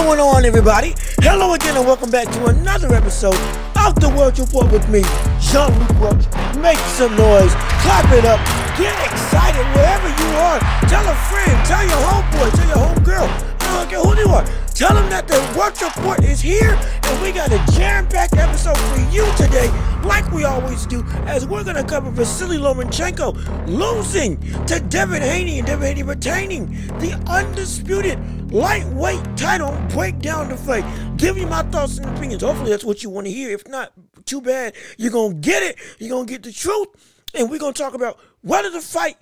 What's going on, everybody? Hello again, and welcome back to another episode of the World Report with me, Jean Luc Roach. Make some noise, clap it up, get excited wherever you are. Tell a friend, tell your homeboy, tell your homegirl. I don't care who you are. Tell them that the World Report is here, and we got a jam-packed episode for you today, like we always do, as we're gonna cover Vasily Lomachenko losing to Devin Haney and Devin Haney retaining the undisputed lightweight title. Break down the fight, give you my thoughts and opinions. Hopefully, that's what you want to hear. If not, too bad. You're gonna get it. You're gonna get the truth, and we're gonna talk about whether the fight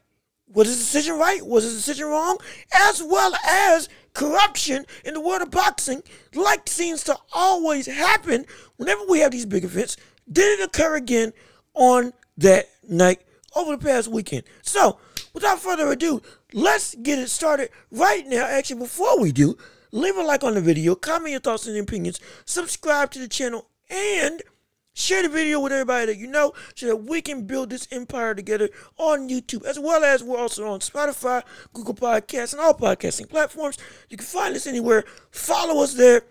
was his decision right, was his decision wrong, as well as corruption in the world of boxing, like seems to always happen whenever we have these big events, did it occur again on that night over the past weekend. So, without further ado, let's get it started right now. Actually, before we do, leave a like on the video, comment your thoughts and opinions, subscribe to the channel, and Share the video with everybody that you know so that we can build this empire together on YouTube, as well as we're also on Spotify, Google Podcasts, and all podcasting platforms. You can find us anywhere. Follow us there.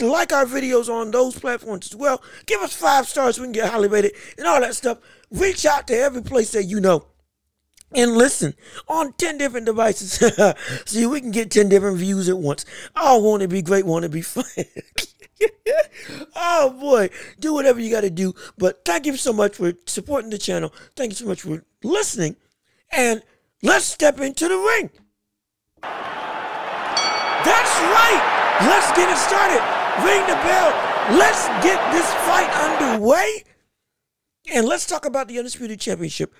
Like our videos on those platforms as well. Give us five stars so we can get highly rated and all that stuff. Reach out to every place that you know and listen on 10 different devices See, we can get 10 different views at once. Oh, want to be great, want to be fun. oh boy, do whatever you got to do. But thank you so much for supporting the channel. Thank you so much for listening. And let's step into the ring. That's right. Let's get it started. Ring the bell. Let's get this fight underway. And let's talk about the Undisputed Championship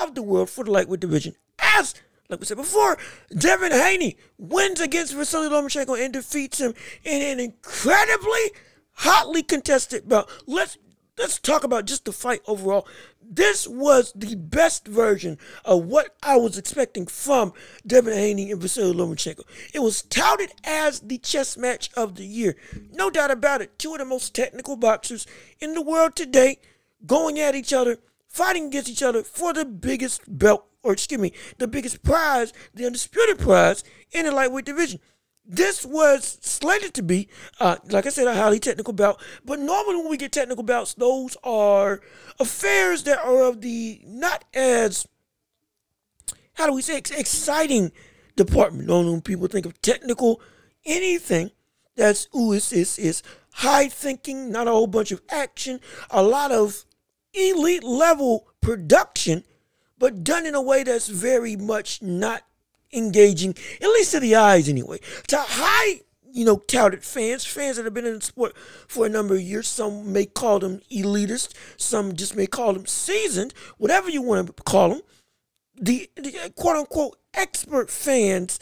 of the World for the Lightweight Division. As like we said before, Devin Haney wins against Vasily Lomachenko and defeats him in an incredibly hotly contested bout. Let's let's talk about just the fight overall. This was the best version of what I was expecting from Devin Haney and Vasily Lomachenko. It was touted as the chess match of the year. No doubt about it. Two of the most technical boxers in the world today going at each other, fighting against each other for the biggest belt or excuse me, the biggest prize, the undisputed prize in the lightweight division. This was slated to be, uh, like I said, a highly technical bout. But normally, when we get technical bouts, those are affairs that are of the not as, how do we say, exciting department. Normally, when people think of technical anything, that's ooh, it's, it's, it's high thinking, not a whole bunch of action, a lot of elite level production but done in a way that's very much not engaging, at least to the eyes anyway. To high, you know, touted fans, fans that have been in the sport for a number of years, some may call them elitist, some just may call them seasoned, whatever you want to call them. The, the quote unquote expert fans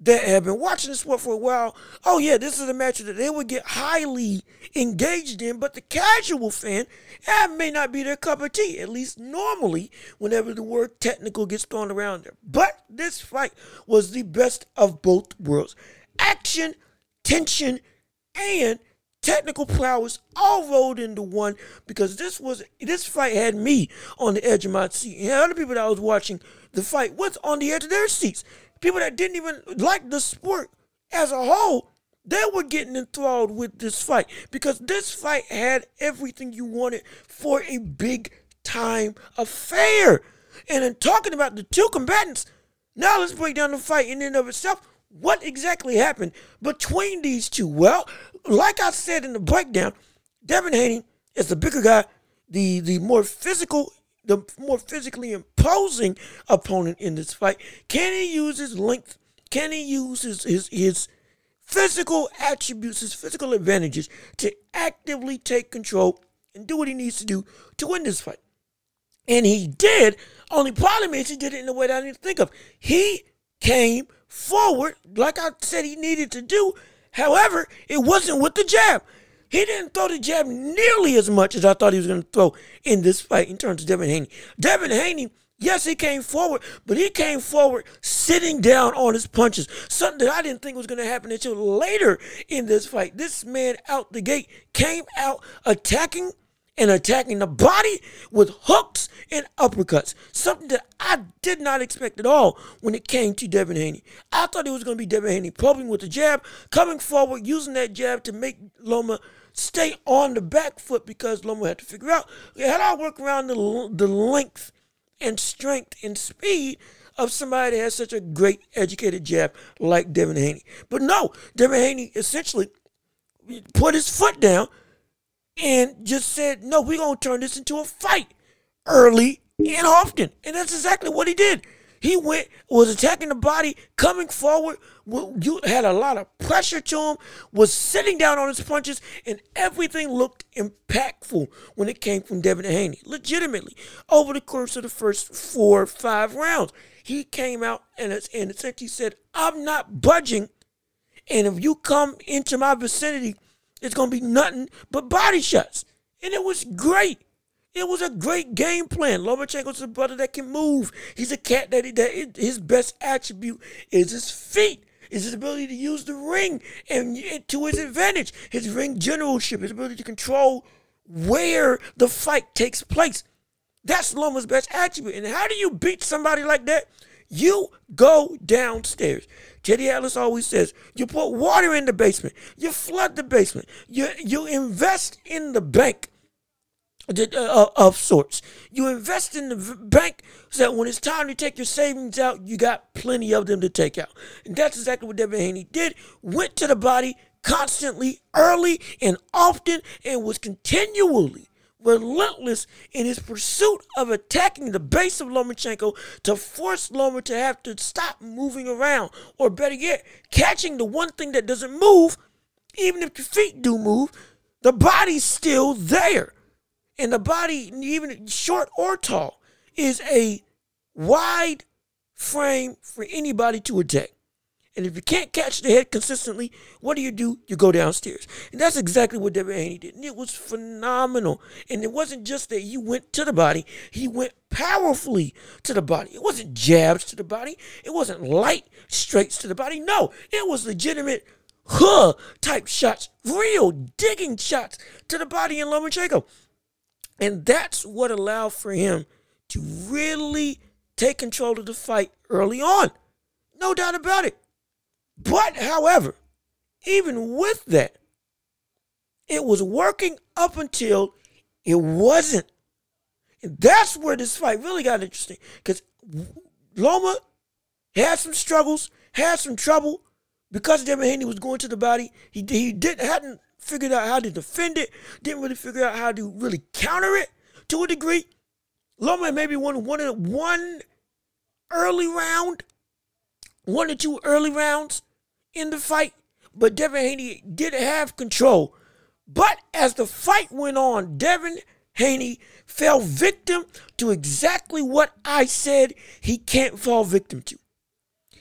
that have been watching the sport for a while, oh yeah, this is a match that they would get highly engaged in, but the casual fan, that may not be their cup of tea, at least normally whenever the word technical gets thrown around there. But this fight was the best of both worlds. Action, tension, and technical prowess all rolled into one because this was this fight had me on the edge of my seat. And other people that I was watching the fight was on the edge of their seats people that didn't even like the sport as a whole, they were getting enthralled with this fight because this fight had everything you wanted for a big time affair. And in talking about the two combatants, now let's break down the fight in and of itself. What exactly happened between these two? Well, like I said in the breakdown, Devin Haney is the bigger guy, the the more physical the more physically imposing opponent in this fight. Can he use his length? Can he use his, his, his physical attributes, his physical advantages to actively take control and do what he needs to do to win this fight? And he did. Only problem is he did it in a way that I didn't think of. He came forward like I said he needed to do. However, it wasn't with the jab. He didn't throw the jab nearly as much as I thought he was going to throw in this fight in terms of Devin Haney. Devin Haney, yes, he came forward, but he came forward sitting down on his punches, something that I didn't think was going to happen until later in this fight. This man out the gate came out attacking and attacking the body with hooks and uppercuts. Something that I did not expect at all when it came to Devin Haney. I thought it was going to be Devin Haney probing with the jab, coming forward, using that jab to make Loma stay on the back foot because Loma had to figure out how do I work around the, the length and strength and speed of somebody that has such a great educated jab like Devin Haney. But no, Devin Haney essentially put his foot down and just said, no, we're going to turn this into a fight early and often. And that's exactly what he did. He went, was attacking the body, coming forward. You had a lot of pressure to him, was sitting down on his punches, and everything looked impactful when it came from Devin Haney. Legitimately, over the course of the first four or five rounds, he came out and, and essentially said, I'm not budging. And if you come into my vicinity, it's going to be nothing but body shots. And it was great. It was a great game plan. Lomachenko's a brother that can move. He's a cat that, he, that his best attribute is his feet, is his ability to use the ring and, and to his advantage. His ring generalship, his ability to control where the fight takes place. That's Loma's best attribute. And how do you beat somebody like that? You go downstairs. Teddy Atlas always says, you put water in the basement, you flood the basement, you, you invest in the bank uh, of sorts. You invest in the bank so that when it's time to take your savings out, you got plenty of them to take out. And that's exactly what Devin Haney did. Went to the body constantly, early and often, and was continually relentless in his pursuit of attacking the base of Lomachenko to force Loma to have to stop moving around, or better yet, catching the one thing that doesn't move, even if your feet do move, the body's still there. And the body, even short or tall, is a wide frame for anybody to attack. And if you can't catch the head consistently, what do you do? You go downstairs. And that's exactly what Devin Haney did. And it was phenomenal. And it wasn't just that he went to the body, he went powerfully to the body. It wasn't jabs to the body, it wasn't light straights to the body. No, it was legitimate huh type shots, real digging shots to the body in Lomachenko. And that's what allowed for him to really take control of the fight early on. No doubt about it. But, however, even with that, it was working up until it wasn't. And that's where this fight really got interesting because Loma had some struggles, had some trouble because Devin Haney was going to the body. He, he did, hadn't figured out how to defend it, didn't really figure out how to really counter it to a degree. Loma maybe won one, one early round, one or two early rounds, in the fight, but Devin Haney didn't have control. But as the fight went on, Devin Haney fell victim to exactly what I said he can't fall victim to.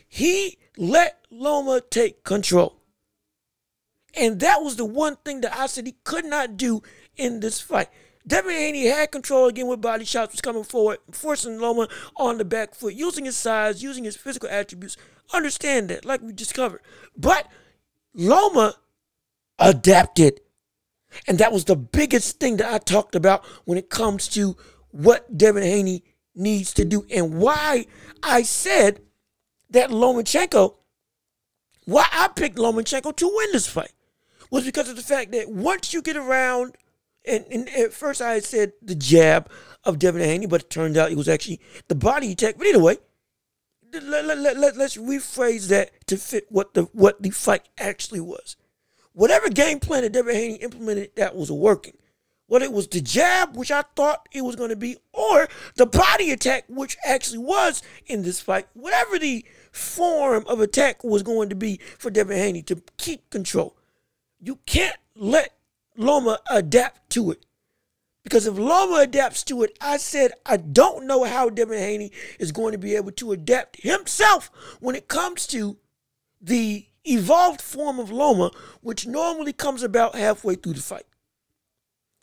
He let Loma take control. And that was the one thing that I said he could not do in this fight. Devin Haney had control again with body shots, was coming forward, forcing Loma on the back foot, using his size, using his physical attributes. Understand that, like we discovered. But Loma adapted. And that was the biggest thing that I talked about when it comes to what Devin Haney needs to do and why I said that Lomachenko, why I picked Lomachenko to win this fight was because of the fact that once you get around and, and at first I said the jab of Devin Haney, but it turned out it was actually the body attack. But either way, let, let, let, let, let's rephrase that to fit what the what the fight actually was. Whatever game plan that Devin Haney implemented that was working. Whether it was the jab, which I thought it was going to be, or the body attack, which actually was in this fight, whatever the form of attack was going to be for Devin Haney to keep control. You can't let Loma adapt to it. Because if Loma adapts to it, I said I don't know how Devin Haney is going to be able to adapt himself when it comes to the evolved form of Loma, which normally comes about halfway through the fight.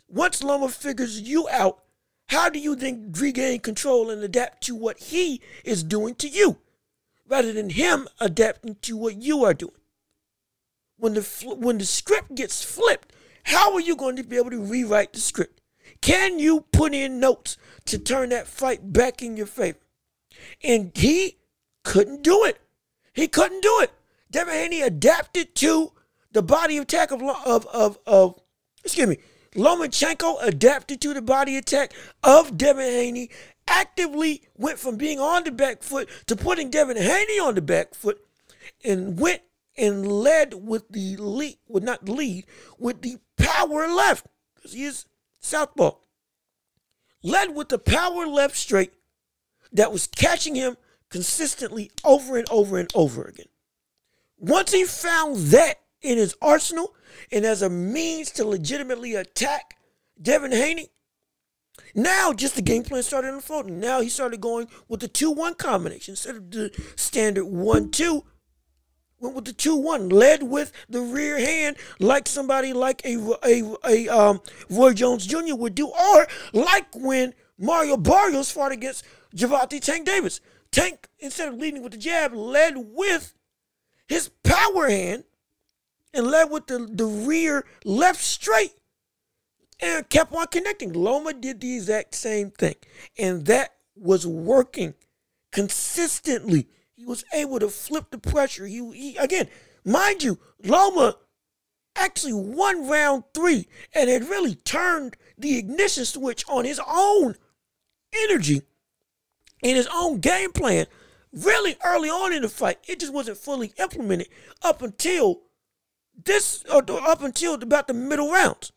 Once Loma figures you out, how do you then regain control and adapt to what he is doing to you, rather than him adapting to what you are doing? When the when the script gets flipped, how are you going to be able to rewrite the script? Can you put in notes to turn that fight back in your favor? And he couldn't do it. He couldn't do it. Devin Haney adapted to the body attack of of of, of excuse me, Lomachenko adapted to the body attack of Devin Haney. Actively went from being on the back foot to putting Devin Haney on the back foot, and went and led with the lead, would not lead, with the power left, because he is southpaw. Led with the power left straight that was catching him consistently over and over and over again. Once he found that in his arsenal and as a means to legitimately attack Devin Haney, now just the game plan started unfolding. Now he started going with the 2 1 combination instead of the standard 1 2 went with the two one, led with the rear hand like somebody like a a, a um, Roy Jones Jr. would do, or like when Mario Barrios fought against Gervonta Tank Davis. Tank, instead of leading with the jab, led with his power hand and led with the, the rear left straight and kept on connecting. Loma did the exact same thing, and that was working consistently. He was able to flip the pressure. He, he again, mind you, Loma actually won round three and had really turned the ignition switch on his own energy and his own game plan really early on in the fight. It just wasn't fully implemented up until this, uh, or up until about the middle rounds.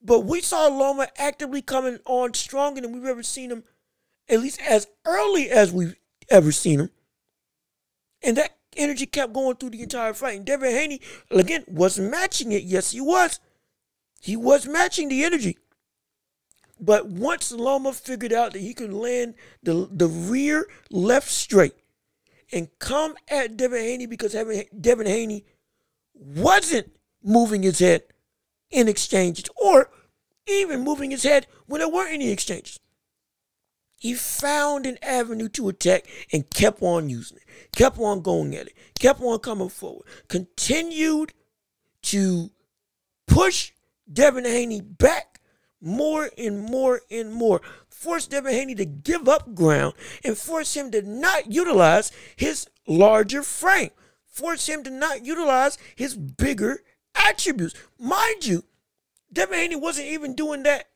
But we saw Loma actively coming on stronger than we've ever seen him, at least as early as we've ever seen him. And that energy kept going through the entire fight. And Devin Haney, again, was matching it. Yes, he was. He was matching the energy. But once Loma figured out that he could land the, the rear left straight and come at Devin Haney because Devin Haney wasn't moving his head in exchanges or even moving his head when there weren't any exchanges. He found an avenue to attack and kept on using it, kept on going at it, kept on coming forward, continued to push Devin Haney back more and more and more, force Devin Haney to give up ground and force him to not utilize his larger frame, force him to not utilize his bigger attributes. Mind you, Devin Haney wasn't even doing that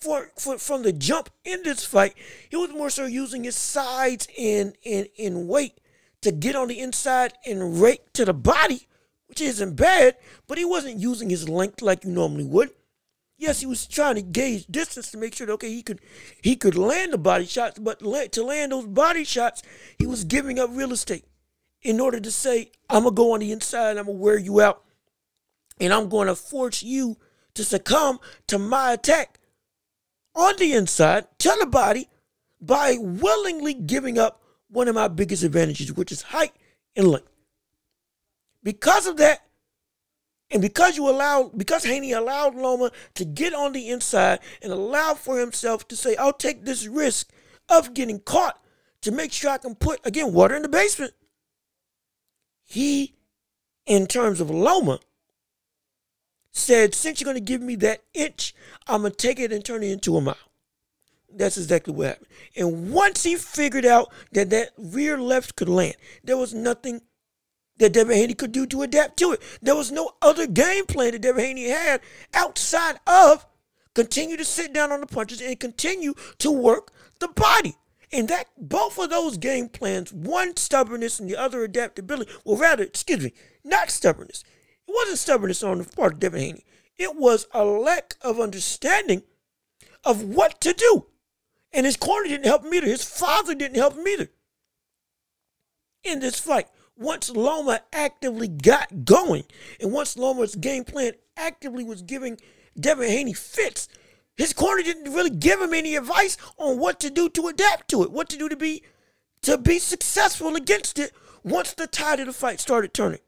for, for from the jump in this fight, he was more so using his sides and and in weight to get on the inside and rake to the body, which isn't bad, but he wasn't using his length like you normally would. Yes, he was trying to gauge distance to make sure that okay he could he could land the body shots, but to land those body shots, he was giving up real estate in order to say I'm gonna go on the inside, I'm gonna wear you out, and I'm gonna force you to succumb to my attack on the inside tell the body by willingly giving up one of my biggest advantages, which is height and length. Because of that, and because you allow, because Haney allowed Loma to get on the inside and allow for himself to say, I'll take this risk of getting caught to make sure I can put, again, water in the basement. He, in terms of Loma, said, since you're going to give me that inch, I'm going to take it and turn it into a mile. That's exactly what happened. And once he figured out that that rear left could land, there was nothing that Devin Haney could do to adapt to it. There was no other game plan that Devin Haney had outside of continue to sit down on the punches and continue to work the body. And that both of those game plans, one stubbornness and the other adaptability, well, rather, excuse me, not stubbornness. It wasn't stubbornness on the part of Devin Haney. It was a lack of understanding of what to do. And his corner didn't help him either. His father didn't help him either. In this fight, once Loma actively got going, and once Loma's game plan actively was giving Devin Haney fits, his corner didn't really give him any advice on what to do to adapt to it, what to do to be to be successful against it once the tide of the fight started turning.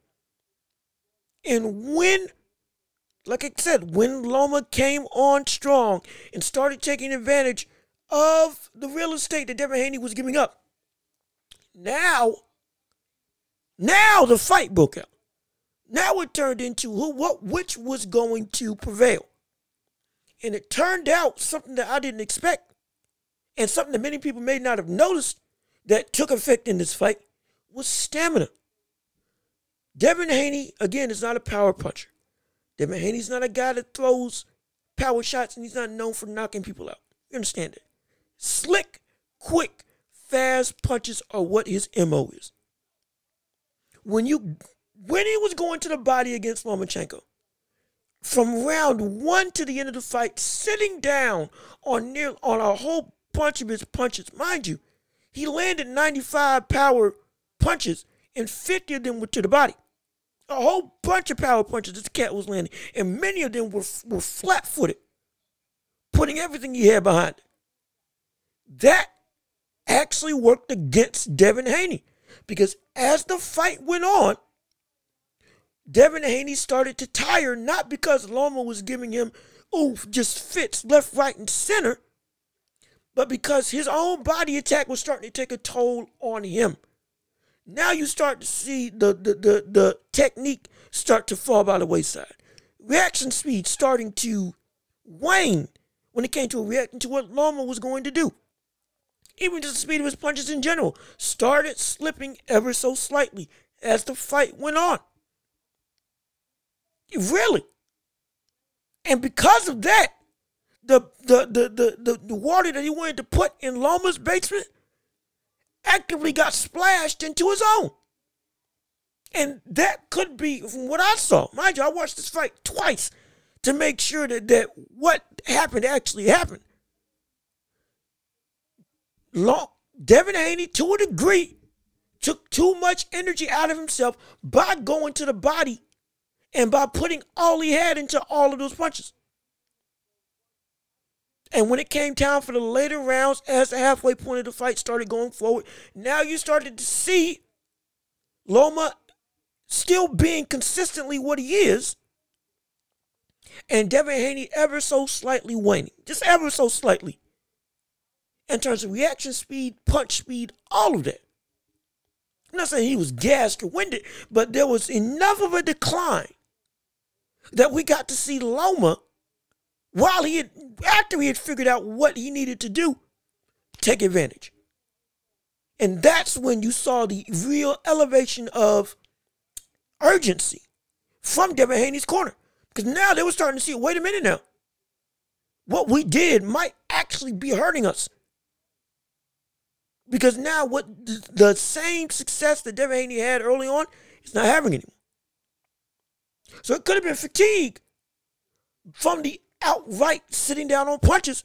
And when, like I said, when Loma came on strong and started taking advantage of the real estate that Devin Haney was giving up, now, now the fight broke out. Now it turned into who, what, which was going to prevail. And it turned out something that I didn't expect, and something that many people may not have noticed that took effect in this fight was stamina. Devin Haney, again, is not a power puncher. Devin Haney's not a guy that throws power shots and he's not known for knocking people out. You understand it? Slick, quick, fast punches are what his MO is. When you when he was going to the body against Lomachenko, from round one to the end of the fight, sitting down on near on a whole bunch of his punches. Mind you, he landed 95 power punches and 50 of them were to the body. A whole bunch of power punches this cat was landing, and many of them were, were flat footed, putting everything he had behind it. That actually worked against Devin Haney because as the fight went on, Devin Haney started to tire, not because Loma was giving him, oof, just fits left, right, and center, but because his own body attack was starting to take a toll on him. Now you start to see the, the, the, the technique start to fall by the wayside. Reaction speed starting to wane when it came to reacting to what Loma was going to do. Even just the speed of his punches in general started slipping ever so slightly as the fight went on. Really. And because of that, the the the the, the, the water that he wanted to put in Loma's basement actively got splashed into his own. And that could be from what I saw. Mind you, I watched this fight twice to make sure that, that what happened actually happened. Long, Devin Haney, to a degree, took too much energy out of himself by going to the body and by putting all he had into all of those punches. And when it came time for the later rounds, as the halfway point of the fight started going forward, now you started to see Loma still being consistently what he is, and Devin Haney ever so slightly waning, just ever so slightly, in terms of reaction speed, punch speed, all of that. I'm not saying he was gassed or winded, but there was enough of a decline that we got to see Loma while he had, after he had figured out what he needed to do, take advantage. And that's when you saw the real elevation of urgency from Devin Haney's corner. Because now they were starting to see, wait a minute now. What we did might actually be hurting us. Because now what the same success that Devin Haney had early on is not having anymore. So it could have been fatigue from the outright sitting down on punches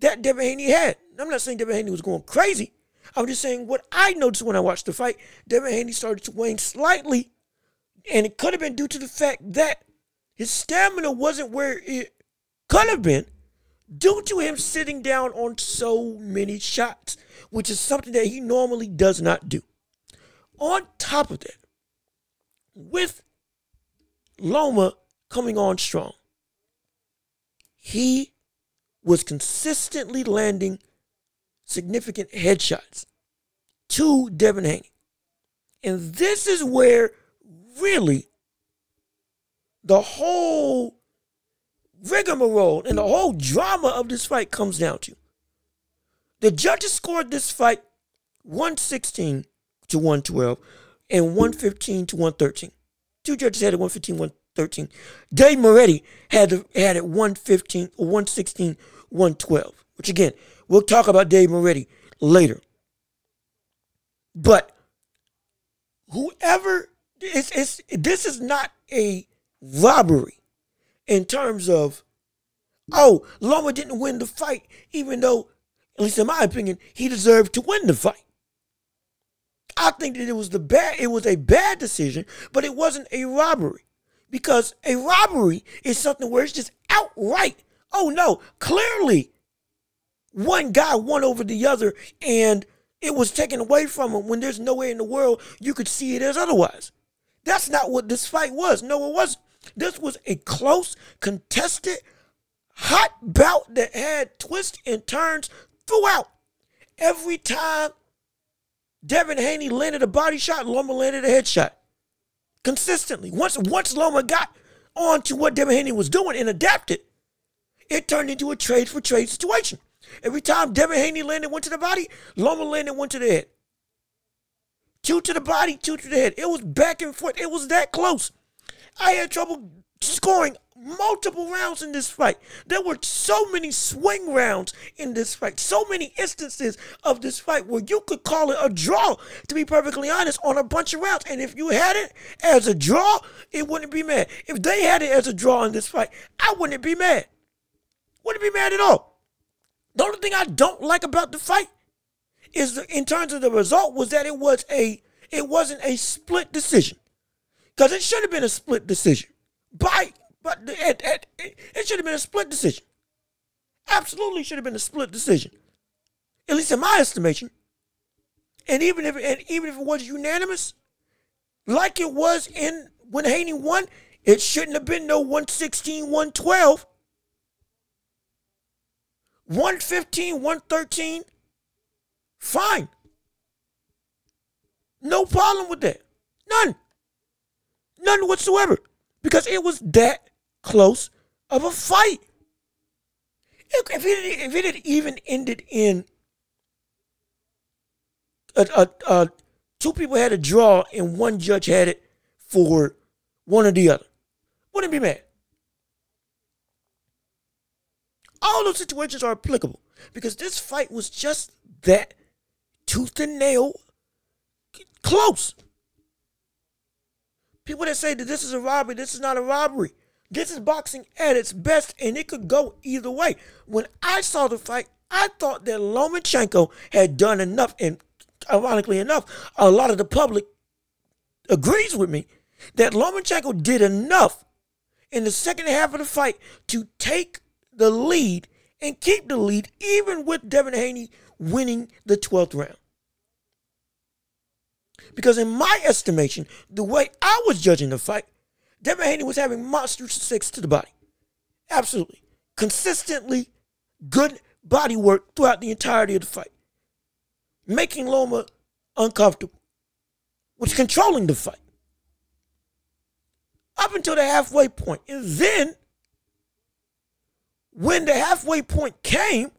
that Devin Haney had. I'm not saying Devin Haney was going crazy. I'm just saying what I noticed when I watched the fight. Devin Haney started to wane slightly, and it could have been due to the fact that his stamina wasn't where it could have been due to him sitting down on so many shots, which is something that he normally does not do. On top of that, with Loma coming on strong, he was consistently landing significant headshots to Devin Haney. And this is where really the whole rigmarole and the whole drama of this fight comes down to. The judges scored this fight 116 to 112 and 115 to 113. Two judges had it 115, 113. Dave Moretti had had it 115, 116, 112. Which again, we'll talk about Dave Moretti later. But whoever it's, it's this is not a robbery in terms of oh Loma didn't win the fight even though at least in my opinion he deserved to win the fight I think that it was the bad it was a bad decision, but it wasn't a robbery. Because a robbery is something where it's just outright. Oh no, clearly one guy won over the other and it was taken away from him when there's no way in the world you could see it as otherwise. That's not what this fight was. No, it wasn't. This was a close, contested, hot bout that had twists and turns throughout. Every time Devin Haney landed a body shot, Loma landed a headshot. Consistently. Once once Loma got on to what Devin Haney was doing and adapted, it turned into a trade for trade situation. Every time Devin Haney landed one to the body, Loma landed one to the head. Two to the body, two to the head. It was back and forth. It was that close. I had trouble scoring multiple rounds in this fight. There were so many swing rounds in this fight, so many instances of this fight where you could call it a draw, to be perfectly honest, on a bunch of rounds. And if you had it as a draw, it wouldn't be mad. If they had it as a draw in this fight, I wouldn't be mad. Wouldn't be mad at all. The only thing I don't like about the fight is the, in terms of the result was that it was a it wasn't a split decision because it should have been a split decision by but it, it, it should have been a split decision. Absolutely should have been a split decision. At least in my estimation. And even if and even if it was unanimous, like it was in when Haney won, it shouldn't have been no 116, 112. 115, 113. Fine. No problem with that. None. None whatsoever. Because it was that close of a fight. If it, if it had even ended in a, a, a, two people had a draw and one judge had it for one or the other, wouldn't be mad. All those situations are applicable because this fight was just that tooth and nail close. People that say that this is a robbery, this is not a robbery. This is boxing at its best, and it could go either way. When I saw the fight, I thought that Lomachenko had done enough, and ironically enough, a lot of the public agrees with me that Lomachenko did enough in the second half of the fight to take the lead and keep the lead, even with Devin Haney winning the 12th round. Because in my estimation, the way I was judging the fight, Devin Haney was having monster success to the body. Absolutely. Consistently good body work throughout the entirety of the fight. Making Loma uncomfortable. Was controlling the fight. Up until the halfway point. And then, when the halfway point came,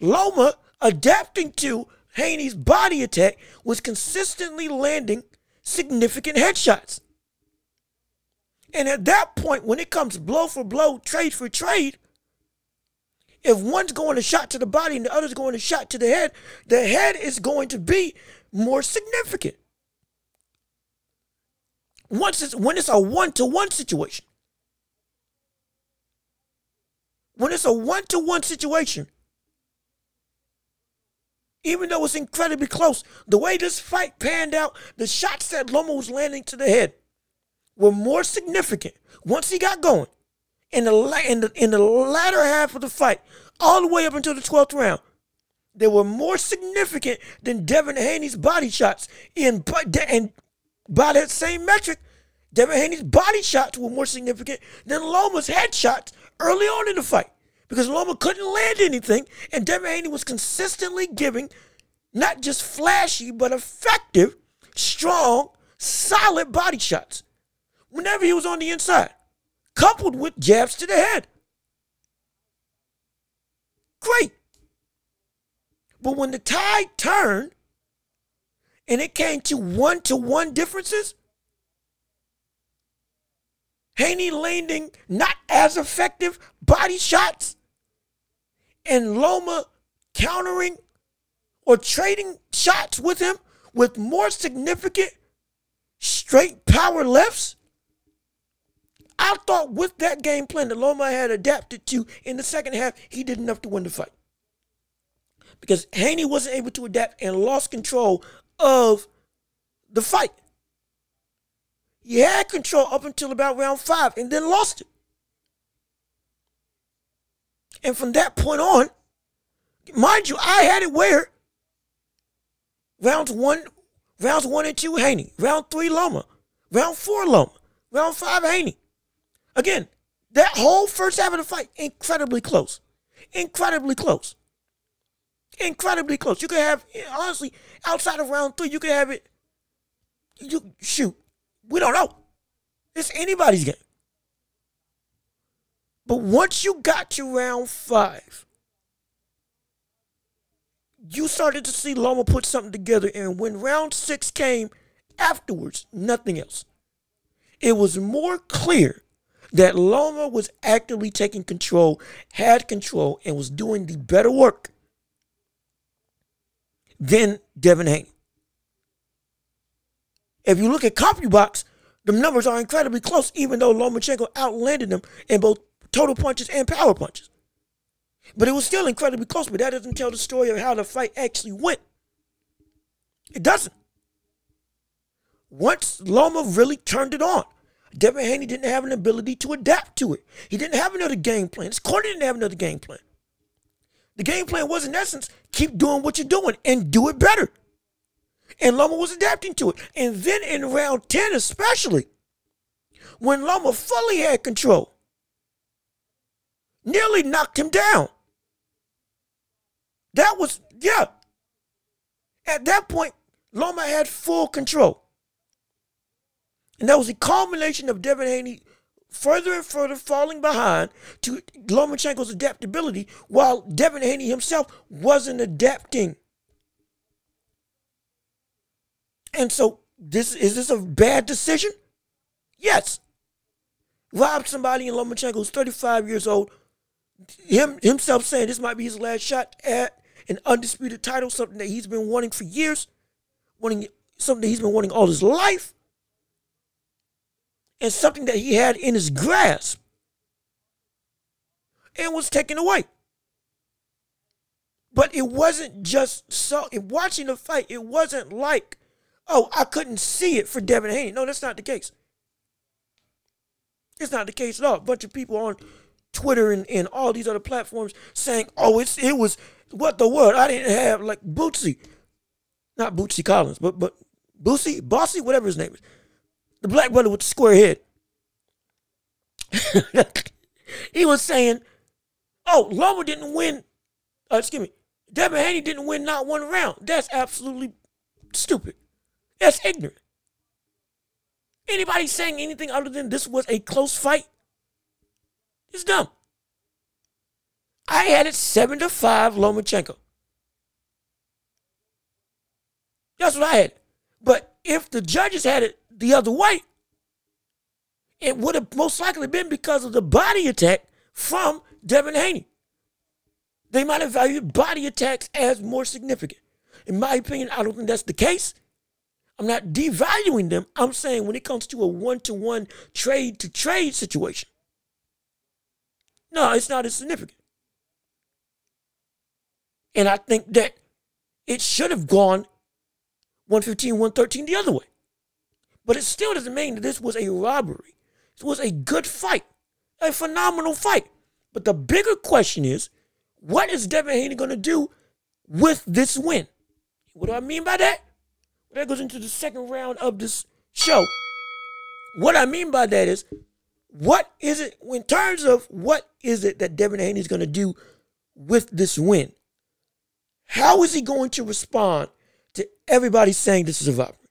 Loma adapting to Haney's body attack was consistently landing significant headshots. And at that point, when it comes blow for blow, trade for trade, if one's going a shot to the body and the other's going a shot to the head, the head is going to be more significant. Once it's when it's a one-to-one situation. When it's a one-to-one situation, even though it's incredibly close, the way this fight panned out, the shots that Loma was landing to the head were more significant once he got going in the, in the, in the latter half of the fight, all the way up until the 12th round. They were more significant than Devin Haney's body shots. In, and by that same metric, Devin Haney's body shots were more significant than Loma's headshots early on in the fight because Loma couldn't land anything, and Devin Haney was consistently giving not just flashy, but effective, strong, solid body shots whenever he was on the inside, coupled with jabs to the head. Great. But when the tide turned and it came to one to one differences, Haney landing not as effective body shots and Loma countering or trading shots with him with more significant straight power lefts. I thought with that game plan that Loma had adapted to in the second half, he did enough to win the fight. Because Haney wasn't able to adapt and lost control of the fight. He had control up until about round five and then lost it. And from that point on, mind you, I had it where rounds one, rounds one and two, Haney. Round three, Loma. Round four, Loma. Round five, Haney. Again, that whole first half of the fight, incredibly close. Incredibly close. Incredibly close. You could have, honestly, outside of round three, you could have it. You shoot. We don't know. It's anybody's game. But once you got to round five, you started to see Loma put something together. And when round six came afterwards, nothing else. It was more clear that Loma was actively taking control, had control, and was doing the better work than Devin Haney. If you look at CompuBox, the numbers are incredibly close, even though Lomachenko outlanded them in both total punches and power punches. But it was still incredibly close, but that doesn't tell the story of how the fight actually went. It doesn't. Once Loma really turned it on, Devin Haney didn't have an ability to adapt to it. He didn't have another game plan. His corner didn't have another game plan. The game plan was, in essence, keep doing what you're doing and do it better. And Loma was adapting to it. And then in round 10, especially, when Loma fully had control, nearly knocked him down. That was, yeah. At that point, Loma had full control. And that was a culmination of Devin Haney further and further falling behind to Lomachenko's adaptability while Devin Haney himself wasn't adapting. And so this is this a bad decision? Yes. Rob somebody in Lomachenko who's 35 years old, him himself saying this might be his last shot at an undisputed title, something that he's been wanting for years, wanting something that he's been wanting all his life and something that he had in his grasp and was taken away. But it wasn't just so in watching the fight, it wasn't like, oh, I couldn't see it for Devin Haney. No, that's not the case. It's not the case at all. A bunch of people on Twitter and, and all these other platforms saying, oh, it's it was what the word. I didn't have like Bootsy. Not Bootsy Collins, but but Bootsy, Bossy, whatever his name is the black brother with the square head. he was saying, "Oh, Loma didn't win. Uh, excuse me, Devin Haney didn't win not one round. That's absolutely stupid. That's ignorant. Anybody saying anything other than this was a close fight is dumb. I had it seven to five Lomachenko. That's what I had. But if the judges had it the other way, it would have most likely been because of the body attack from Devin Haney. They might have valued body attacks as more significant. In my opinion, I don't think that's the case. I'm not devaluing them. I'm saying when it comes to a one to one trade to trade situation, no, it's not as significant. And I think that it should have gone 115, 113 the other way. But it still doesn't mean that this was a robbery. It was a good fight, a phenomenal fight. But the bigger question is, what is Devin Haney going to do with this win? What do I mean by that? That goes into the second round of this show. What I mean by that is, what is it in terms of what is it that Devin Haney is going to do with this win? How is he going to respond to everybody saying this is a robbery?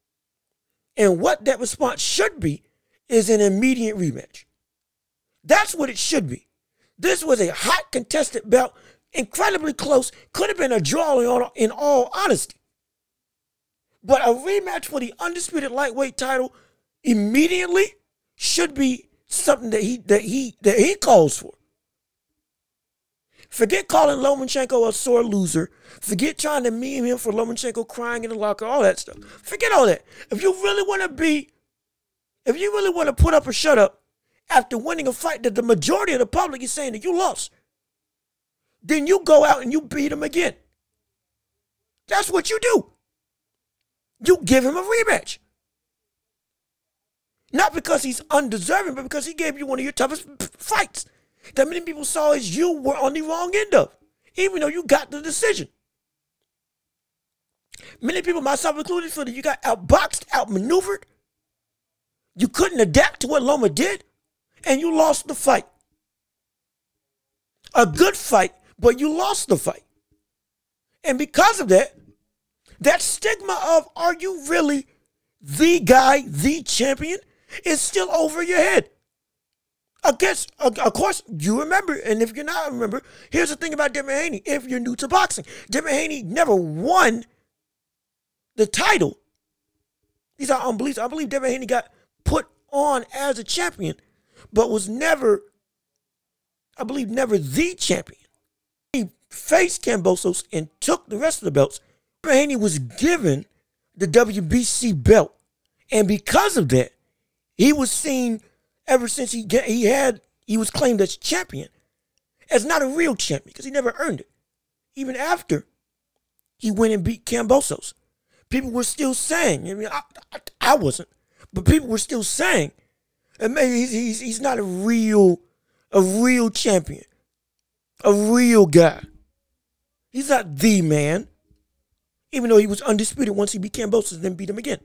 And what that response should be is an immediate rematch. That's what it should be. This was a hot contested bout, incredibly close, could have been a draw in all honesty. But a rematch for the undisputed lightweight title immediately should be something that he that he that he calls for. Forget calling Lomachenko a sore loser. Forget trying to meme him for Lomachenko crying in the locker, all that stuff. Forget all that. If you really want to be, if you really want to put up or shut up after winning a fight that the majority of the public is saying that you lost, then you go out and you beat him again. That's what you do. You give him a rematch. Not because he's undeserving, but because he gave you one of your toughest fights that many people saw as you were on the wrong end of, even though you got the decision. Many people, myself included, feel that you got outboxed, outmaneuvered. You couldn't adapt to what Loma did, and you lost the fight. A good fight, but you lost the fight. And because of that, that stigma of are you really the guy, the champion, is still over your head. Against, uh, of course, you remember, and if you're not remember, here's the thing about Devin Haney. If you're new to boxing, Devin Haney never won the title. These are unbelievable. I believe Devin Haney got put on as a champion, but was never, I believe, never the champion. He faced Kambosos and took the rest of the belts. Devin Haney was given the WBC belt, and because of that, he was seen ever since he get, he had he was claimed as champion as not a real champion because he never earned it. Even after he went and beat Kambosos, people were still saying. I mean, I, I, I wasn't, but people were still saying, and maybe he's, he's he's not a real a real champion, a real guy. He's not the man, even though he was undisputed once he beat Kambosos and then beat him again.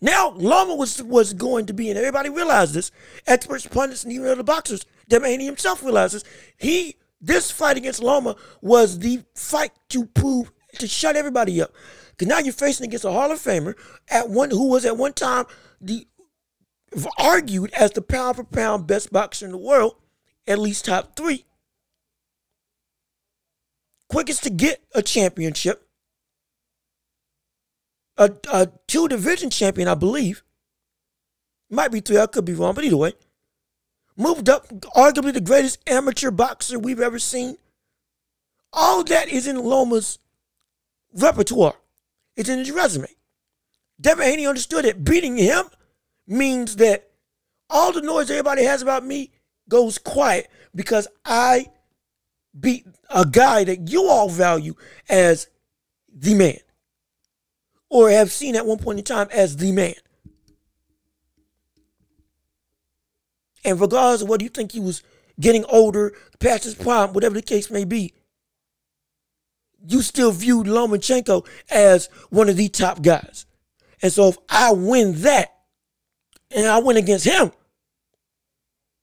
Now Loma was was going to be, and everybody realized this. Experts, pundits, and even other boxers, Devin Haney himself realizes he this fight against Loma was the fight to prove to shut everybody up. Because now you're facing against a Hall of Famer at one who was at one time the argued as the pound for pound best boxer in the world, at least top three. Quickest to get a championship a, a two division champion, I believe. Might be three, I could be wrong, but either way. Moved up, arguably the greatest amateur boxer we've ever seen. All that is in Loma's repertoire. It's in his resume. Devin Haney understood that beating him means that all the noise everybody has about me goes quiet because I beat a guy that you all value as the man or have seen at one point in time as the man. And regardless of whether you think he was getting older, past his prime, whatever the case may be, you still viewed Lomachenko as one of the top guys. And so if I win that and I win against him,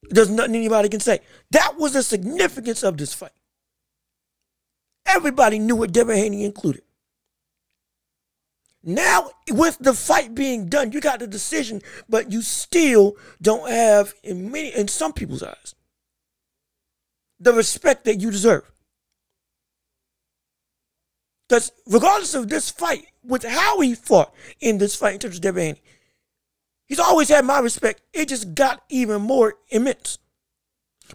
there's nothing anybody can say. That was the significance of this fight. Everybody knew it, Devin Haney included. Now, with the fight being done, you got the decision, but you still don't have, in many, in some people's eyes, the respect that you deserve. Because regardless of this fight, with how he fought in this fight in terms of Devin he's always had my respect. It just got even more immense.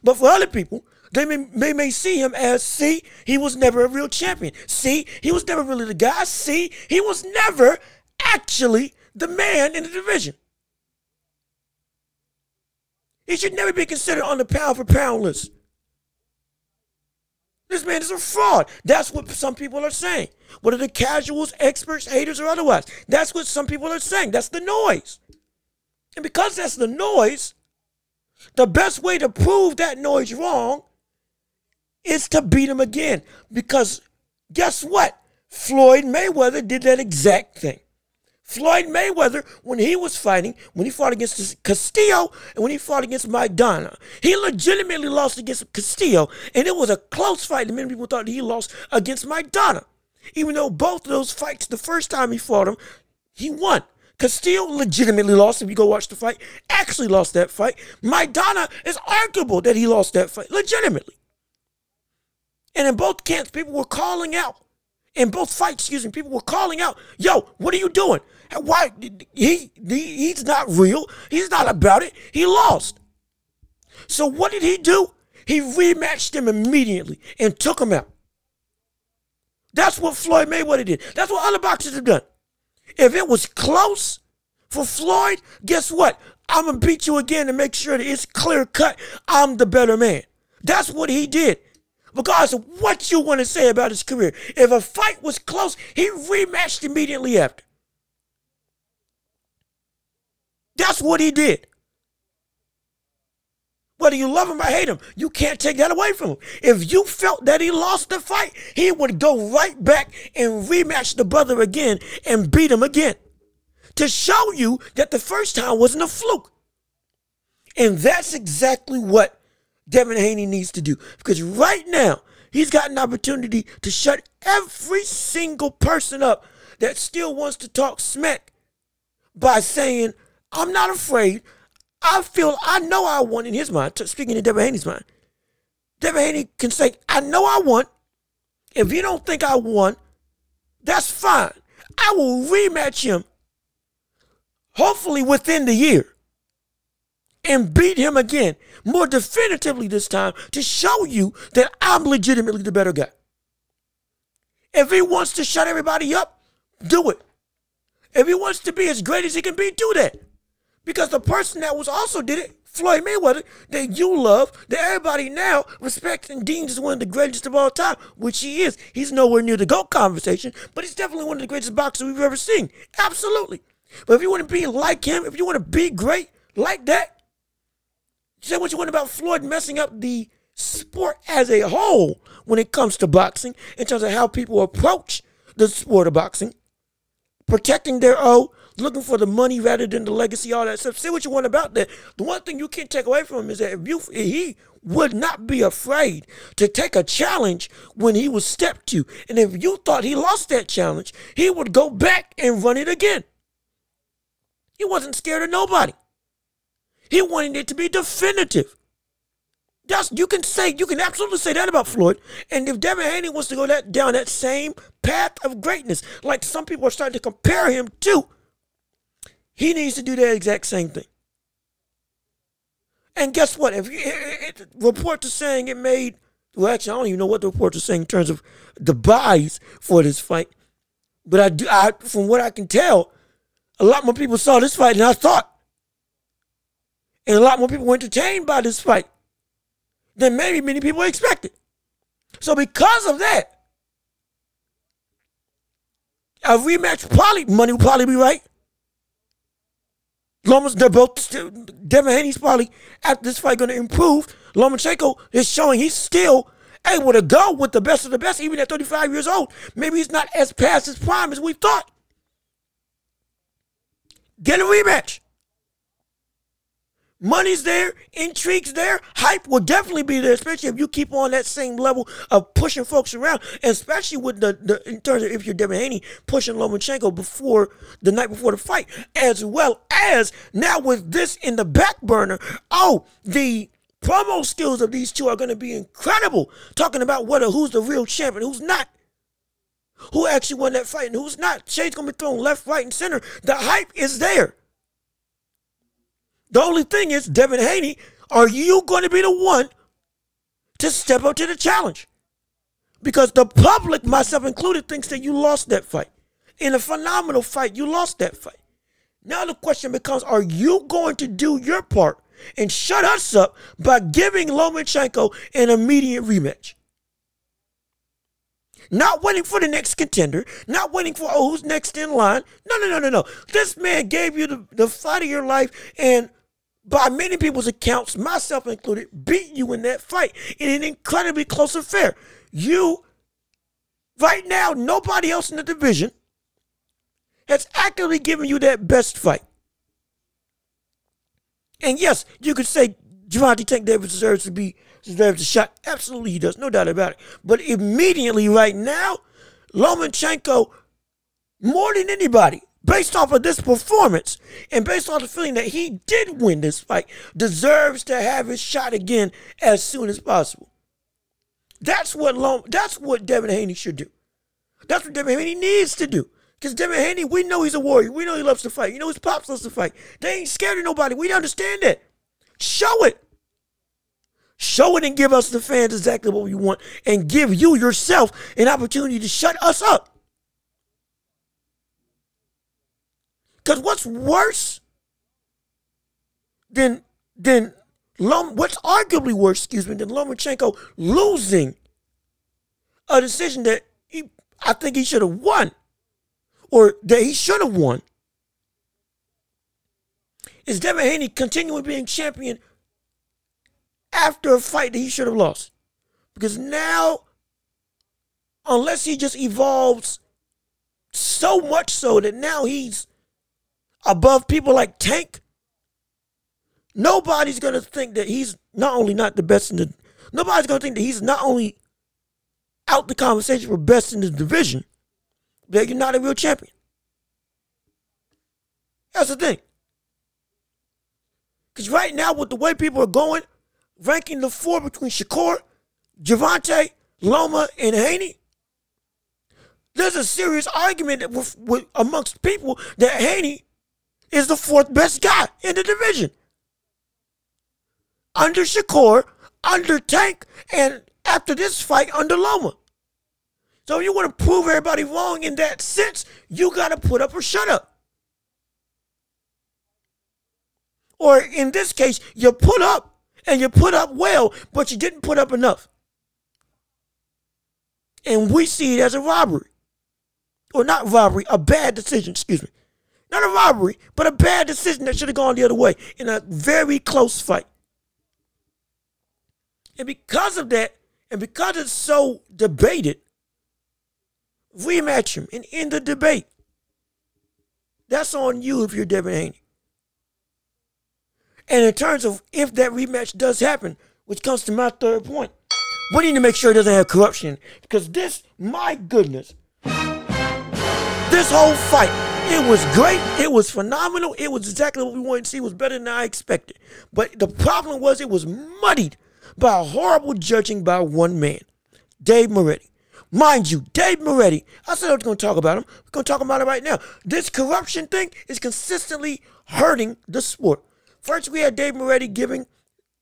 But for other people, they may, may see him as, see, he was never a real champion. See, he was never really the guy. See, he was never actually the man in the division. He should never be considered on the pound for pound list. This man is a fraud. That's what some people are saying. Whether the casuals, experts, haters, or otherwise. That's what some people are saying. That's the noise. And because that's the noise, the best way to prove that noise wrong is to beat him again. Because guess what? Floyd Mayweather did that exact thing. Floyd Mayweather, when he was fighting, when he fought against Castillo and when he fought against Maidana, he legitimately lost against Castillo. And it was a close fight. And many people thought he lost against Maidana. Even though both of those fights, the first time he fought him, he won. Castillo legitimately lost. If you go watch the fight, actually lost that fight. Maidana is arguable that he lost that fight legitimately. And in both camps, people were calling out. In both fights, excuse me, people were calling out, yo, what are you doing? Why? He, he He's not real. He's not about it. He lost. So what did he do? He rematched him immediately and took him out. That's what Floyd Mayweather did. That's what other boxers have done. If it was close for Floyd, guess what? I'm going to beat you again to make sure that it's clear cut. I'm the better man. That's what he did regardless of what you want to say about his career. If a fight was close, he rematched immediately after. That's what he did. Whether you love him or hate him, you can't take that away from him. If you felt that he lost the fight, he would go right back and rematch the brother again and beat him again to show you that the first time wasn't a fluke. And that's exactly what Devin Haney needs to do. Because right now, he's got an opportunity to shut every single person up that still wants to talk smack by saying, I'm not afraid. I feel, I know I won in his mind, speaking in Devin Haney's mind. Devin Haney can say, I know I won. If you don't think I won, that's fine. I will rematch him, hopefully within the year, and beat him again, more definitively this time, to show you that I'm legitimately the better guy. If he wants to shut everybody up, do it. If he wants to be as great as he can be, do that. Because the person that was also did it, Floyd Mayweather, that you love, that everybody now respects and deems as one of the greatest of all time, which he is. He's nowhere near the GOAT conversation, but he's definitely one of the greatest boxers we've ever seen. Absolutely. But if you want to be like him, if you want to be great like that, say what you want about Floyd messing up the sport as a whole when it comes to boxing, in terms of how people approach the sport of boxing, protecting their O, looking for the money rather than the legacy, all that stuff. Say what you want about that. The one thing you can't take away from him is that if you he would not be afraid to take a challenge when he was stepped to. And if you thought he lost that challenge, he would go back and run it again. He wasn't scared of nobody. He wanted it to be definitive. That's you can say you can absolutely say that about Floyd. And if Devin Haney wants to go that down that same path of greatness, like some people are starting to compare him to, he needs to do that exact same thing. And guess what? If you, it, it, reports are saying it made well, actually, I don't even know what the reports are saying in terms of the buys for this fight. But I do, I, from what I can tell, a lot more people saw this fight than I thought, and a lot more people were entertained by this fight than maybe many people expected. So because of that, a rematch probably money will probably be right. Lomachenko, they're both Devin Haney's probably after this fight going to improve. Lomachenko is showing he's still able to go with the best of the best, even at 35 years old. Maybe he's not as past his prime as we thought. Get a rematch. Money's there, intrigue's there, hype will definitely be there, especially if you keep on that same level of pushing folks around, especially with the, the in terms of if you're Devin Haney pushing Lomachenko before the night before the fight, as well as now with this in the back burner. Oh, the promo skills of these two are going to be incredible. Talking about what who's the real champion, who's not. Who actually won that fight and who's not? Shade's gonna be thrown left, right, and center. The hype is there. The only thing is, Devin Haney, are you going to be the one to step up to the challenge? Because the public, myself included, thinks that you lost that fight. In a phenomenal fight, you lost that fight. Now the question becomes are you going to do your part and shut us up by giving Lomachenko an immediate rematch? Not waiting for the next contender, not waiting for oh, who's next in line. No, no, no, no, no. This man gave you the, the fight of your life, and by many people's accounts, myself included, beat you in that fight in an incredibly close affair. You, right now, nobody else in the division has actively given you that best fight. And yes, you could say Gervonta Tank Davis deserves to be deserves a shot. Absolutely, he does, no doubt about it. But immediately, right now, Lomachenko, more than anybody, based off of this performance and based on the feeling that he did win this fight, deserves to have his shot again as soon as possible. That's what Lom- that's what Devin Haney should do. That's what Devin Haney needs to do. Because Devin Haney, we know he's a warrior. We know he loves to fight. You know his pops loves to fight. They ain't scared of nobody. We understand that. Show it. Show it and give us the fans exactly what we want and give you yourself an opportunity to shut us up. Because what's worse than than Lom, what's arguably worse, excuse me, than Lomachenko losing a decision that he, I think he should have won, or that he should have won, is Devin Haney continuing being champion after a fight that he should have lost. Because now, unless he just evolves so much so that now he's above people like Tank, nobody's gonna think that he's not only not the best in the nobody's gonna think that he's not only out the conversation for best in the division, that you're not a real champion. That's the thing. Because right now, with the way people are going, ranking the four between Shakur, Gervonta, Loma, and Haney, there's a serious argument with, with, amongst people that Haney is the fourth best guy in the division. Under Shakur, under Tank, and after this fight, under Loma. So if you want to prove everybody wrong in that sense, you got to put up or shut up. Or in this case, you put up and you put up well, but you didn't put up enough. And we see it as a robbery. Or not robbery, a bad decision, excuse me. Not a robbery, but a bad decision that should have gone the other way in a very close fight. And because of that, and because it's so debated, rematch him and end the debate. That's on you if you're Devin Haney. And in terms of if that rematch does happen, which comes to my third point, we need to make sure it doesn't have corruption. Because this, my goodness, this whole fight, it was great. It was phenomenal. It was exactly what we wanted to see. It was better than I expected. But the problem was it was muddied by horrible judging by one man, Dave Moretti. Mind you, Dave Moretti, I said I was going to talk about him. We're going to talk about it right now. This corruption thing is consistently hurting the sport. First, we had Dave Moretti giving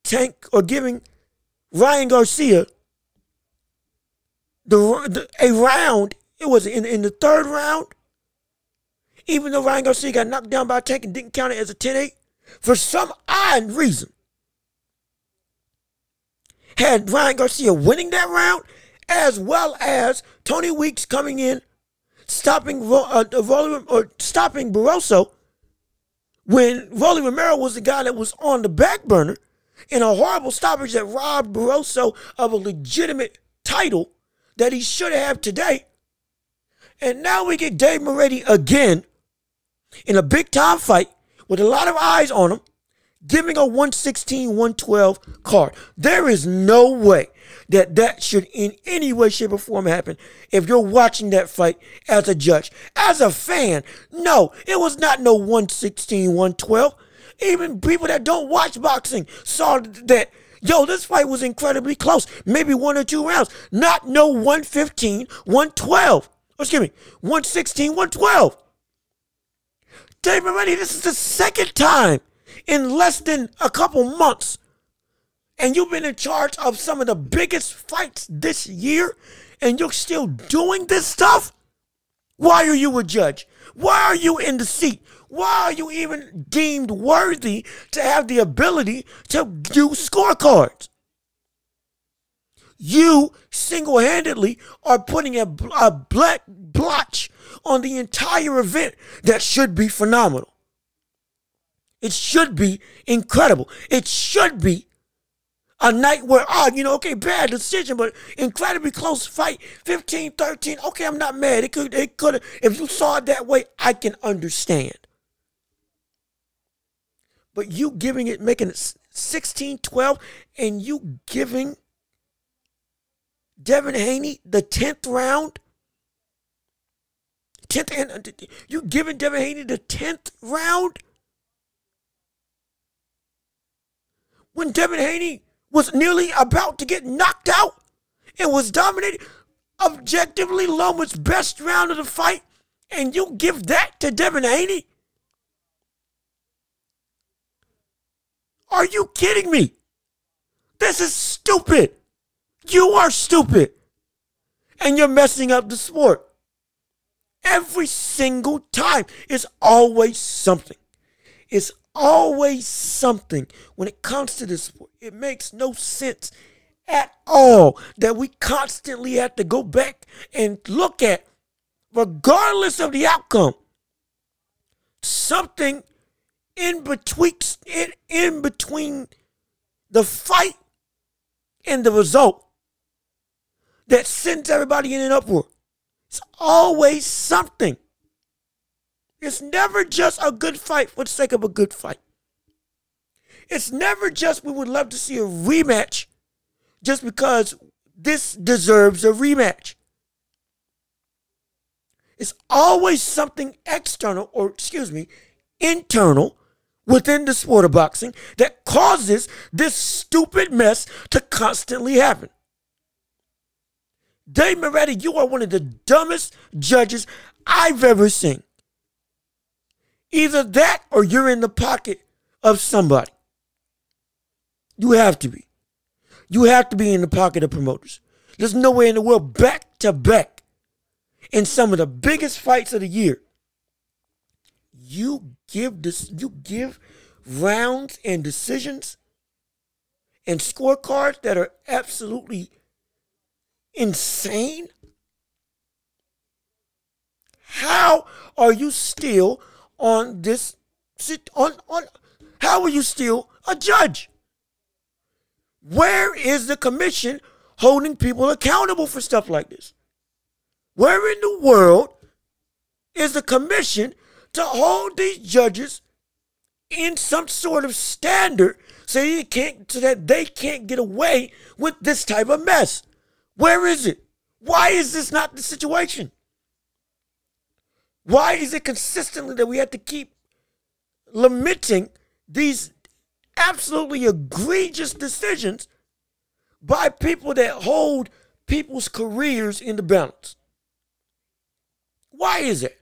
Tank or giving Ryan Garcia the, the a round. It was in, in the third round. Even though Ryan Garcia got knocked down by a Tank and didn't count it as a 10 8, for some odd reason, had Ryan Garcia winning that round, as well as Tony Weeks coming in, stopping uh, uh or stopping Barroso when Rolly Romero was the guy that was on the back burner in a horrible stoppage that robbed Barroso of a legitimate title that he should have today. And now we get Dave Moretti again in a big time fight with a lot of eyes on him, giving a 116 112 card. There is no way that that should in any way, shape, or form happen if you're watching that fight as a judge. As a fan, no, it was not no 116, 112. Even people that don't watch boxing saw that, yo, this fight was incredibly close. Maybe one or two rounds. Not no 115, 112. Excuse me, 116, 112. David Moretti, this is the second time in less than a couple months and you've been in charge of some of the biggest fights this year, and you're still doing this stuff? Why are you a judge? Why are you in the seat? Why are you even deemed worthy to have the ability to do scorecards? You single handedly are putting a, a black blotch on the entire event that should be phenomenal. It should be incredible. It should be a night where, oh, you know, okay, bad decision, but incredibly close fight, 15 13. Okay, I'm not mad. It could, it could, if you saw it that way, I can understand. But you giving it, making it 16 12, and you giving Devin Haney the 10th round. 10th and uh, you giving Devin Haney the 10th round? When Devin Haney was nearly about to get knocked out and was dominated. Objectively, Loma's best round of the fight, and you give that to Devin Haney? Are you kidding me? This is stupid. You are stupid. And you're messing up the sport. Every single time. It's always something. It's always something when it comes to this sport. It makes no sense at all that we constantly have to go back and look at, regardless of the outcome, something in between in, in between the fight and the result that sends everybody in an uproar. It's always something. It's never just a good fight for the sake of a good fight. It's never just we would love to see a rematch just because this deserves a rematch. It's always something external, or excuse me, internal, within the sport of boxing that causes this stupid mess to constantly happen. Dave Moretti, you are one of the dumbest judges I've ever seen. Either that or you're in the pocket of somebody. You have to be. You have to be in the pocket of promoters. There's no way in the world back to back in some of the biggest fights of the year. You give this you give rounds and decisions and scorecards that are absolutely insane. How are you still on this on on how are you still a judge? Where is the commission holding people accountable for stuff like this? Where in the world is the commission to hold these judges in some sort of standard so, you can't, so that they can't get away with this type of mess? Where is it? Why is this not the situation? Why is it consistently that we have to keep lamenting these absolutely egregious decisions by people that hold people's careers in the balance. Why is it?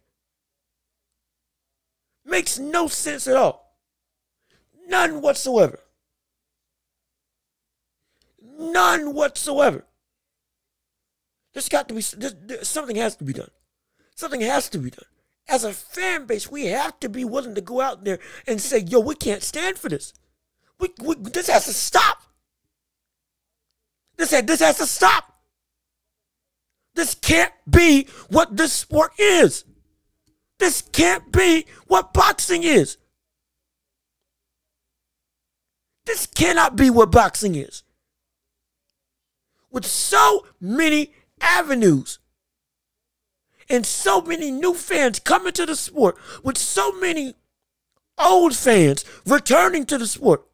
Makes no sense at all. None whatsoever. None whatsoever. There's got to be something has to be done. Something has to be done. As a fan base, we have to be willing to go out there and say, "Yo, we can't stand for this. We, we, this has to stop. This, this has to stop. This can't be what this sport is. This can't be what boxing is. This cannot be what boxing is. With so many avenues and so many new fans coming to the sport, with so many old fans returning to the sport,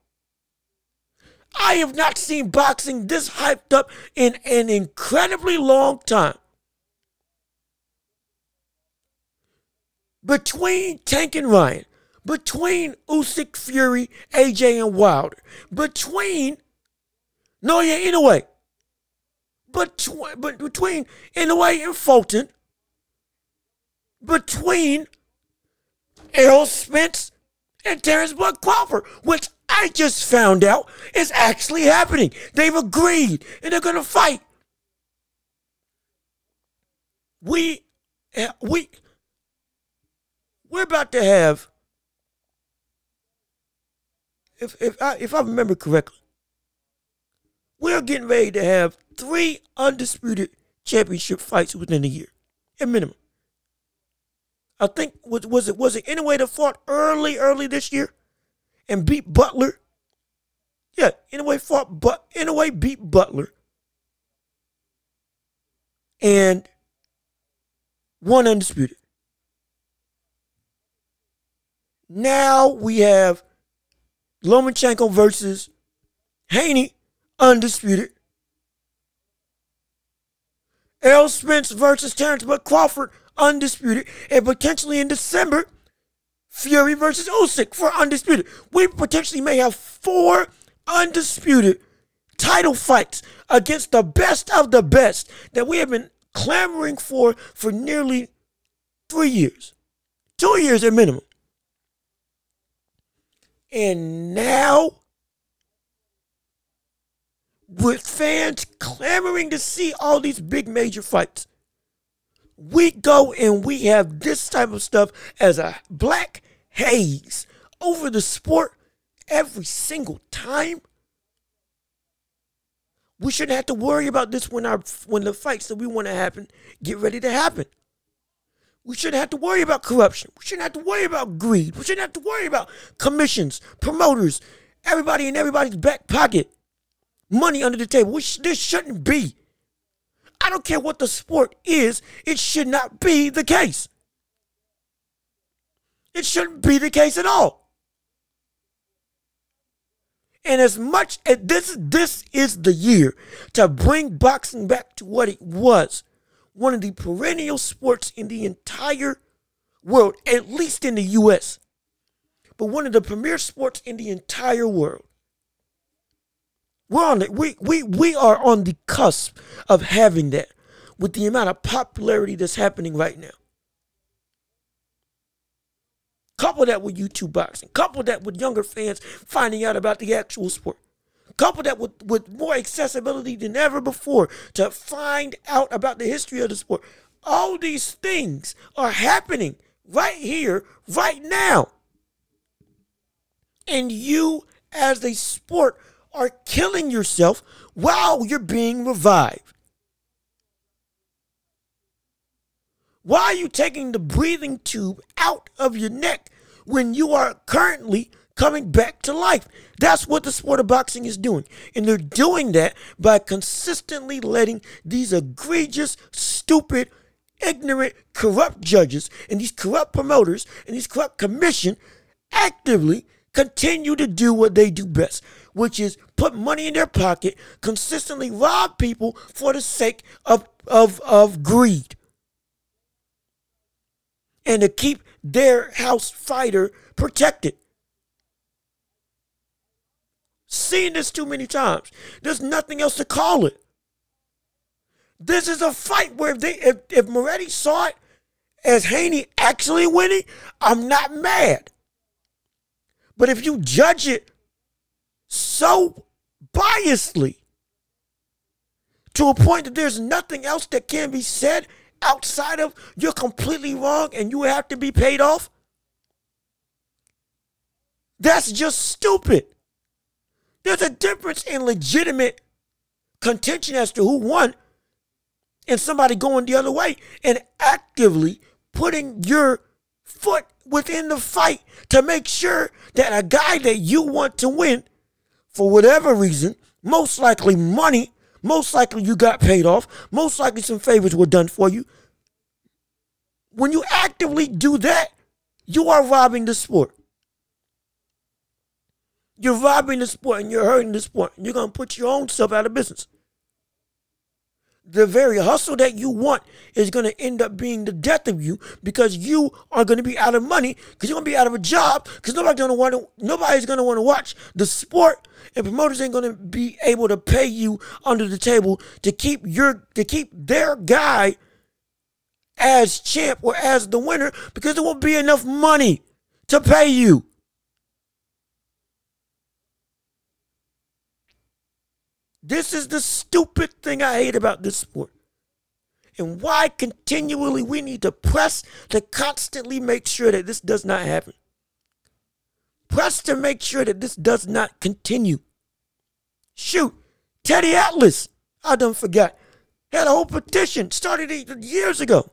I have not seen boxing this hyped up in an incredibly long time. Between Tank and Ryan, between Usyk, Fury, AJ, and Wilder, between Naoya Inoue, between, but between Inoue and Fulton, between Errol Spence and Terence Bud Crawford, which I just found out is actually happening. They've agreed and they're going to fight. We, eh, we, we're about to have, if, if, I, if I remember correctly, we're getting ready to have three undisputed championship fights within a year, at minimum. I think was was it was it Inoue that fought early early this year? and beat Butler. Yeah, Inoue fought, but Inoue beat Butler and won undisputed. Now we have Lomachenko versus Haney, undisputed. Errol Spence versus Terence Bud Crawford, undisputed. And potentially in December, Fury versus Usyk for undisputed. We potentially may have four undisputed title fights against the best of the best that we have been clamoring for for nearly three years, two years at minimum. And now, with fans clamoring to see all these big major fights, we go and we have this type of stuff as a black haze over the sport every single time. We shouldn't have to worry about this when our when the fights that we want to happen get ready to happen. We shouldn't have to worry about corruption. We shouldn't have to worry about greed. We shouldn't have to worry about commissions, promoters, everybody in everybody's back pocket, money under the table. Sh- this shouldn't be. I don't care what the sport is, it should not be the case. It shouldn't be the case at all. And as much as this this is the year to bring boxing back to what it was, one of the perennial sports in the entire world, at least in the US. but one of the premier sports in the entire world. We're on it. We, we, we are on the cusp of having that with the amount of popularity that's happening right now. Couple that with YouTube boxing. Couple that with younger fans finding out about the actual sport. Couple that with, with more accessibility than ever before to find out about the history of the sport. All these things are happening right here, right now. And you, as a sport, are killing yourself while you're being revived. Why are you taking the breathing tube out of your neck when you are currently coming back to life? That's what the sport of boxing is doing. And they're doing that by consistently letting these egregious, stupid, ignorant, corrupt judges and these corrupt promoters and these corrupt commission actively continue to do what they do best, which is put money in their pocket, consistently rob people for the sake of, of, of greed and to keep their house fighter protected. Seen this too many times. There's nothing else to call it. This is a fight where if they if, if Moretti saw it as Haney actually winning, I'm not mad. But if you judge it so biasly to a point that there's nothing else that can be said outside of you're completely wrong and you have to be paid off? That's just stupid. There's a difference in legitimate contention as to who won and somebody going the other way and actively putting your foot within the fight to make sure that a guy that you want to win, for whatever reason, most likely money, most likely you got paid off. Most likely some favors were done for you. When you actively do that, you are robbing the sport. You're robbing the sport and you're hurting the sport. You're going to put your own self out of business. The very hustle that you want is going to end up being the death of you because you are going to be out of money because you're going to be out of a job because nobody's going to want to nobody's going to want to watch the sport and promoters ain't going to be able to pay you under the table to keep your to keep their guy as champ or as the winner because there won't be enough money to pay you. This is the stupid thing I hate about this sport. And why continually we need to press to constantly make sure that this does not happen. Press to make sure that this does not continue. Shoot, Teddy Atlas, I don't forget, had a whole petition started years ago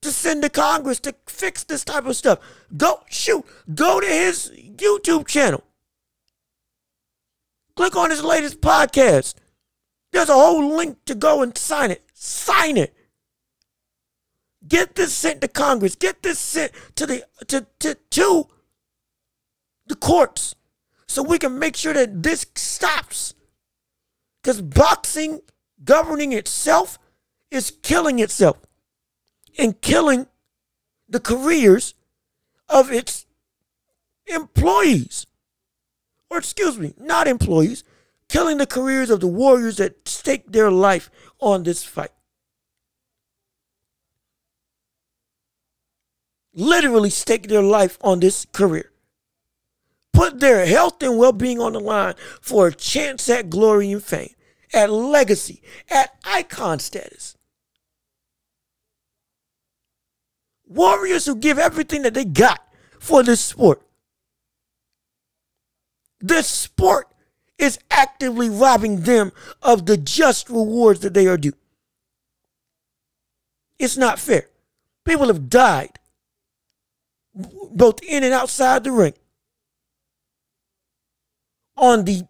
to send to Congress to fix this type of stuff. Go, shoot, go to his YouTube channel. Click on his latest podcast. There's a whole link to go and sign it. Sign it. Get this sent to Congress. Get this sent to the to to, to the courts so we can make sure that this stops. Because boxing governing itself is killing itself and killing the careers of its employees. Or, excuse me, not employees, killing the careers of the warriors that stake their life on this fight. Literally stake their life on this career. Put their health and well being on the line for a chance at glory and fame, at legacy, at icon status. warriors who give everything that they got for this sport. This sport is actively robbing them of the just rewards that they are due. It's not fair. People have died, both in and outside the ring, on the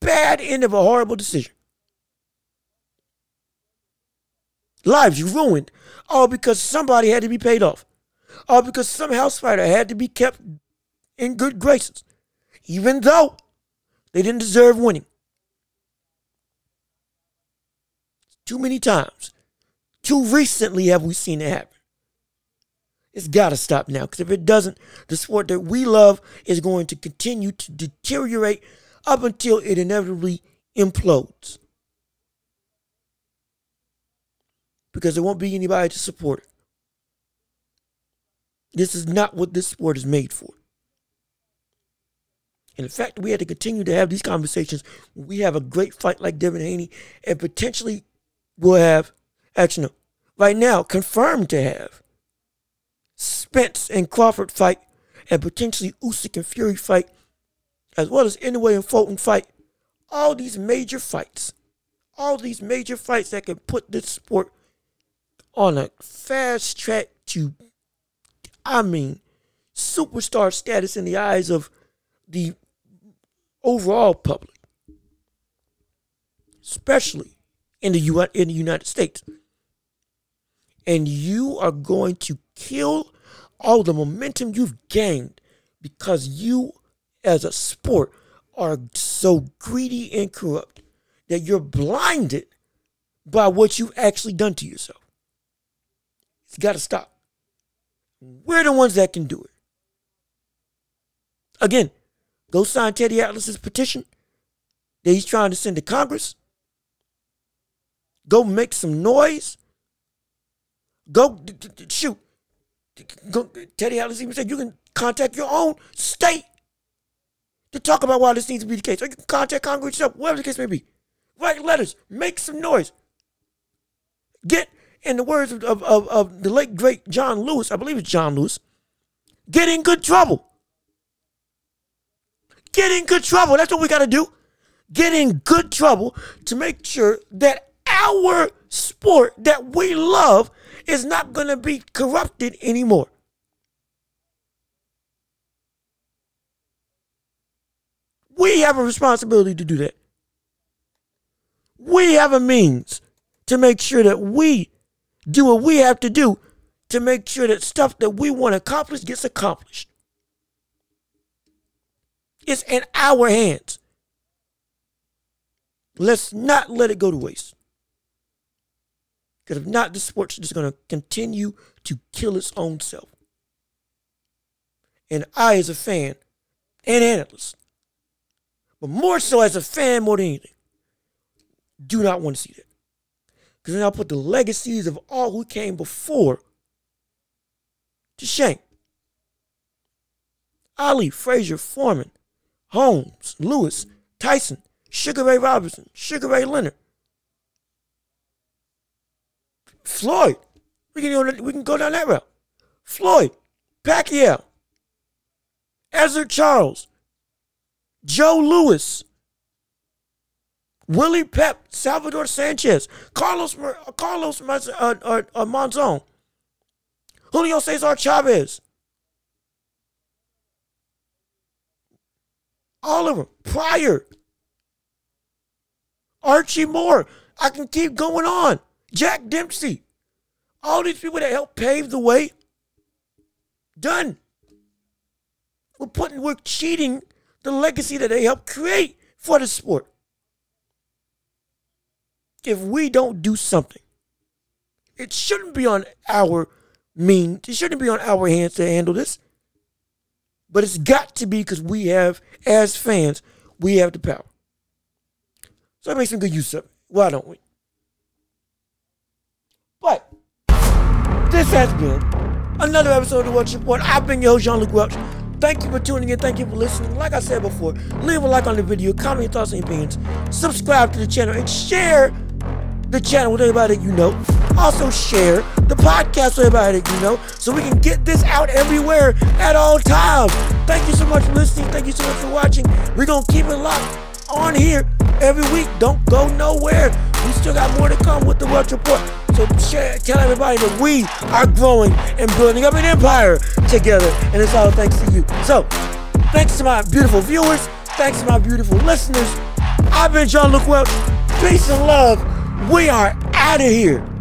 bad end of a horrible decision. Lives ruined all because somebody had to be paid off, all because some house fighter had to be kept in good graces, even though they didn't deserve winning. Too many times, too recently have we seen it happen. It's got to stop now because if it doesn't, the sport that we love is going to continue to deteriorate up until it inevitably implodes. Because there won't be anybody to support it. This is not what this sport is made for. The fact we had to continue to have these conversations we have a great fight like Devin Haney and potentially will have, actually, no, right now, confirmed to have Spence and Crawford fight and potentially Usyk and Fury fight, as well as Inoue and Fulton fight. All these major fights, all these major fights that can put this sport on a fast track to, I mean, superstar status in the eyes of the overall public, especially in the U- in the United States. And you are going to kill all the momentum you've gained because you, as a sport, are so greedy and corrupt that you're blinded by what you've actually done to yourself. It's got to stop. We're the ones that can do it. Again, Go sign Teddy Atlas's petition that he's trying to send to Congress. Go make some noise. Go shoot. Go, Teddy Atlas even said you can contact your own state to talk about why this needs to be the case. Or you can contact Congress yourself, whatever the case may be. Write letters, make some noise. Get, in the words of, of, of, of the late great John Lewis, I believe it's John Lewis, get in good trouble. Get in good trouble. That's what we got to do. Get in good trouble to make sure that our sport that we love is not going to be corrupted anymore. We have a responsibility to do that. We have a means to make sure that we do what we have to do to make sure that stuff that we want to accomplish gets accomplished. It's in our hands. Let's not let it go to waste. Because if not, the sport's just going to continue to kill its own self. And I, as a fan and analyst, but more so as a fan more than anything, do not want to see that. Because then I'll put the legacies of all who came before to shame. Ali, Frazier, Foreman, Holmes, Lewis, Tyson, Sugar Ray Robinson, Sugar Ray Leonard, Floyd. We can go, we can go down that route. Floyd, Pacquiao, Ezzard Charles, Joe Louis, Willie Pep, Salvador Sanchez, Carlos Carlos uh, uh, uh, Monzon, Julio Cesar Chavez, All of them. Pryor. Archie Moore. I can keep going on. Jack Dempsey. All these people that helped pave the way. Done. We're putting, we're cheating the legacy that they helped create for the sport. If we don't do something, it shouldn't be on our means. It shouldn't be on our hands to handle this. But it's got to be because we have, as fans, we have the power. So make some good use of it. Why don't we? But this has been another episode of the Welch Report. I've been your host, Jean Luc Welch. Thank you for tuning in. Thank you for listening. Like I said before, leave a like on the video, comment your thoughts and opinions, subscribe to the channel, and share the channel with everybody that you know. Also share the podcast with everybody that you know so we can get this out everywhere at all times. Thank you so much for listening. Thank you so much for watching. We're going to keep it locked on here every week. Don't go nowhere. We still got more to come with the Welch Report. So share, tell everybody that we are growing and building up an empire together. And it's all thanks to you. So thanks to my beautiful viewers. Thanks to my beautiful listeners. I've been Jean Luc Welch. Peace and love. We are out of here.